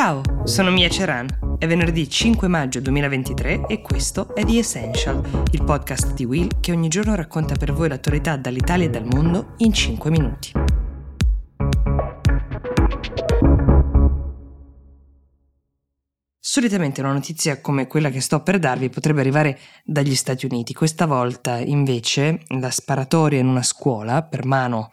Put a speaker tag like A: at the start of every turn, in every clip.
A: Ciao, sono Mia Ceran. È venerdì 5 maggio 2023 e questo è The Essential, il podcast di Will che ogni giorno racconta per voi l'attualità dall'Italia e dal mondo in 5 minuti. Solitamente una notizia come quella che sto per darvi potrebbe arrivare dagli Stati Uniti, questa volta invece la sparatoria in una scuola per mano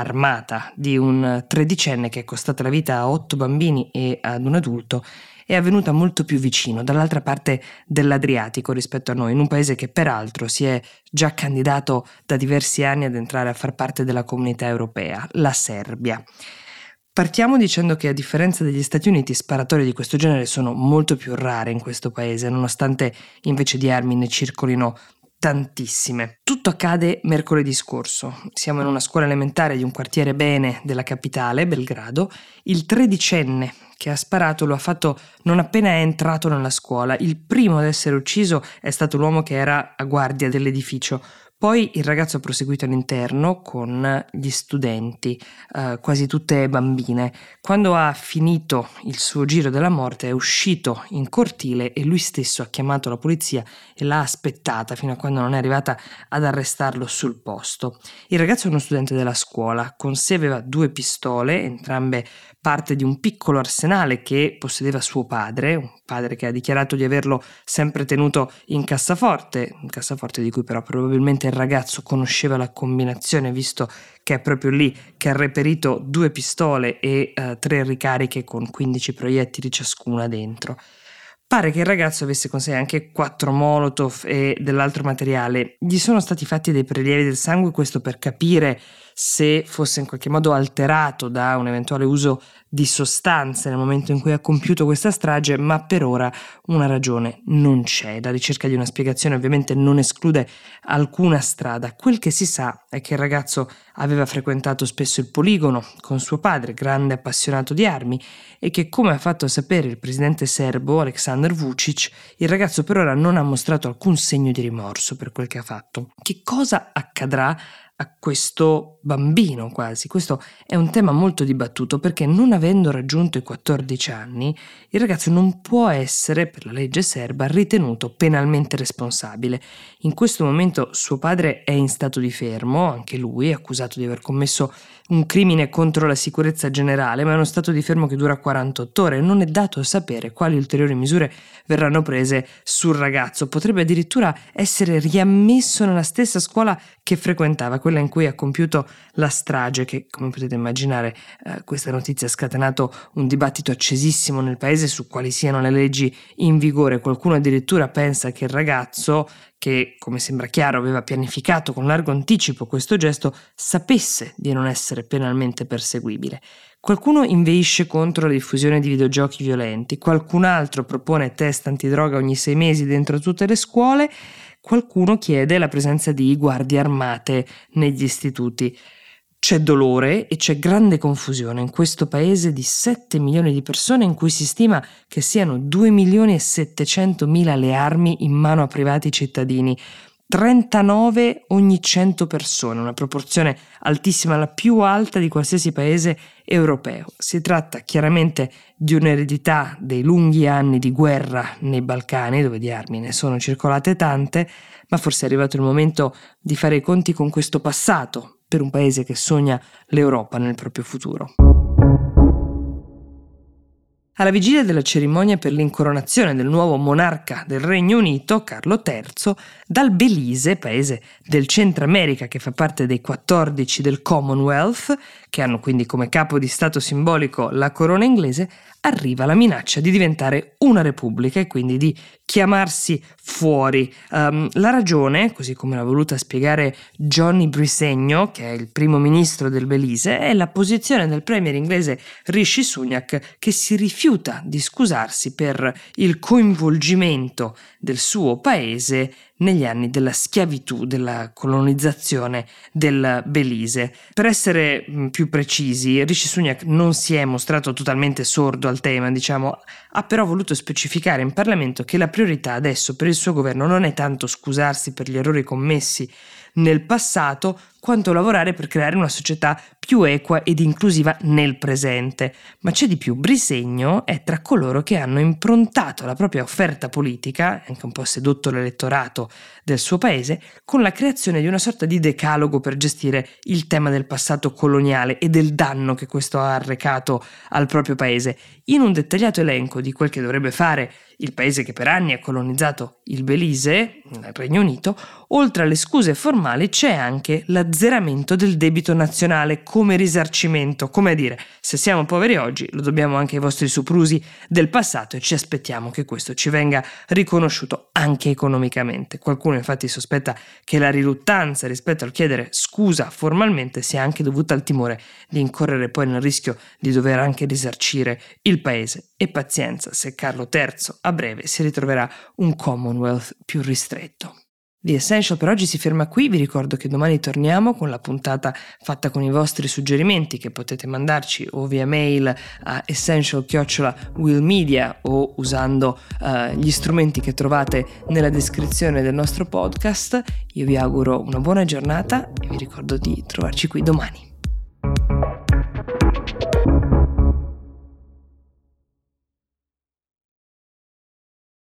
A: armata di un tredicenne che è costata la vita a otto bambini e ad un adulto è avvenuta molto più vicino, dall'altra parte dell'Adriatico rispetto a noi, in un paese che peraltro si è già candidato da diversi anni ad entrare a far parte della comunità europea, la Serbia. Partiamo dicendo che a differenza degli Stati Uniti, sparatorie di questo genere sono molto più rare in questo paese, nonostante invece di armi ne circolino tantissime. Tutto accade mercoledì scorso. Siamo in una scuola elementare di un quartiere bene della capitale, Belgrado. Il tredicenne che ha sparato lo ha fatto non appena è entrato nella scuola. Il primo ad essere ucciso è stato l'uomo che era a guardia dell'edificio. Poi il ragazzo ha proseguito all'interno con gli studenti, eh, quasi tutte bambine. Quando ha finito il suo giro della morte è uscito in cortile e lui stesso ha chiamato la polizia e l'ha aspettata fino a quando non è arrivata ad arrestarlo sul posto. Il ragazzo è uno studente della scuola, con sé aveva due pistole, entrambe parte di un piccolo arsenale che possedeva suo padre, un padre che ha dichiarato di averlo sempre tenuto in cassaforte, un cassaforte di cui però probabilmente il ragazzo conosceva la combinazione visto che è proprio lì che ha reperito due pistole e uh, tre ricariche con 15 proiettili ciascuna dentro. Pare che il ragazzo avesse con sé anche quattro molotov e dell'altro materiale. Gli sono stati fatti dei prelievi del sangue, questo per capire se fosse in qualche modo alterato da un eventuale uso di sostanze nel momento in cui ha compiuto questa strage, ma per ora una ragione non c'è. La ricerca di una spiegazione ovviamente non esclude alcuna strada. Quel che si sa è che il ragazzo aveva frequentato spesso il poligono con suo padre, grande appassionato di armi, e che come ha fatto sapere il presidente serbo Aleksandar Vucic, il ragazzo per ora non ha mostrato alcun segno di rimorso per quel che ha fatto. Che cosa accadrà a questo bambino quasi. Questo è un tema molto dibattuto perché non avendo raggiunto i 14 anni, il ragazzo non può essere, per la legge serba, ritenuto penalmente responsabile. In questo momento suo padre è in stato di fermo, anche lui, accusato di aver commesso un crimine contro la sicurezza generale, ma è uno stato di fermo che dura 48 ore e non è dato sapere quali ulteriori misure verranno prese sul ragazzo. Potrebbe addirittura essere riammesso nella stessa scuola che frequentava, quella in cui ha compiuto la strage, che come potete immaginare eh, questa notizia ha scatenato un dibattito accesissimo nel paese su quali siano le leggi in vigore. Qualcuno addirittura pensa che il ragazzo che, come sembra chiaro, aveva pianificato con largo anticipo questo gesto, sapesse di non essere penalmente perseguibile. Qualcuno inveisce contro la diffusione di videogiochi violenti, qualcun altro propone test antidroga ogni sei mesi dentro tutte le scuole, qualcuno chiede la presenza di guardie armate negli istituti. C'è dolore e c'è grande confusione in questo paese di 7 milioni di persone in cui si stima che siano 2 milioni e 700 mila le armi in mano a privati cittadini, 39 ogni 100 persone, una proporzione altissima, la più alta di qualsiasi paese europeo. Si tratta chiaramente di un'eredità dei lunghi anni di guerra nei Balcani, dove di armi ne sono circolate tante, ma forse è arrivato il momento di fare i conti con questo passato per un paese che sogna l'Europa nel proprio futuro. Alla vigilia della cerimonia per l'incoronazione del nuovo monarca del Regno Unito, Carlo III, dal Belize, paese del Centro America che fa parte dei 14 del Commonwealth, che hanno quindi come capo di Stato simbolico la corona inglese, arriva la minaccia di diventare una repubblica e quindi di chiamarsi fuori. Um, la ragione, così come l'ha voluta spiegare Johnny Brisegno, che è il primo ministro del Belize, è la posizione del premier inglese Rishi Sunak che si rifiuta di scusarsi per il coinvolgimento del suo paese negli anni della schiavitù, della colonizzazione del Belize. Per essere mm, più precisi, Rishi Sunak non si è mostrato totalmente sordo al tema, diciamo, ha però voluto specificare in Parlamento che la priorità adesso per il suo governo non è tanto scusarsi per gli errori commessi nel passato, quanto lavorare per creare una società più equa ed inclusiva nel presente. Ma c'è di più, Brisegno è tra coloro che hanno improntato la propria offerta politica, anche un po' sedotto l'elettorato del suo paese, con la creazione di una sorta di decalogo per gestire il tema del passato coloniale e del danno che questo ha arrecato al proprio paese, in un dettagliato elenco di quel che dovrebbe fare il paese che per anni ha colonizzato il Belize, il Regno Unito, oltre alle scuse formali c'è anche l'azzeramento del debito nazionale come risarcimento, come a dire, se siamo poveri oggi lo dobbiamo anche ai vostri soprusi del passato e ci aspettiamo che questo ci venga riconosciuto anche economicamente. Qualcuno infatti sospetta che la riluttanza rispetto al chiedere scusa formalmente sia anche dovuta al timore di incorrere poi nel rischio di dover anche risarcire il paese. E pazienza, se Carlo III a breve si ritroverà un Commonwealth più ristretto. The Essential per oggi si ferma qui, vi ricordo che domani torniamo con la puntata fatta con i vostri suggerimenti che potete mandarci o via mail a essential-willmedia o usando uh, gli strumenti che trovate nella descrizione del nostro podcast. Io vi auguro una buona giornata e vi ricordo di trovarci qui domani.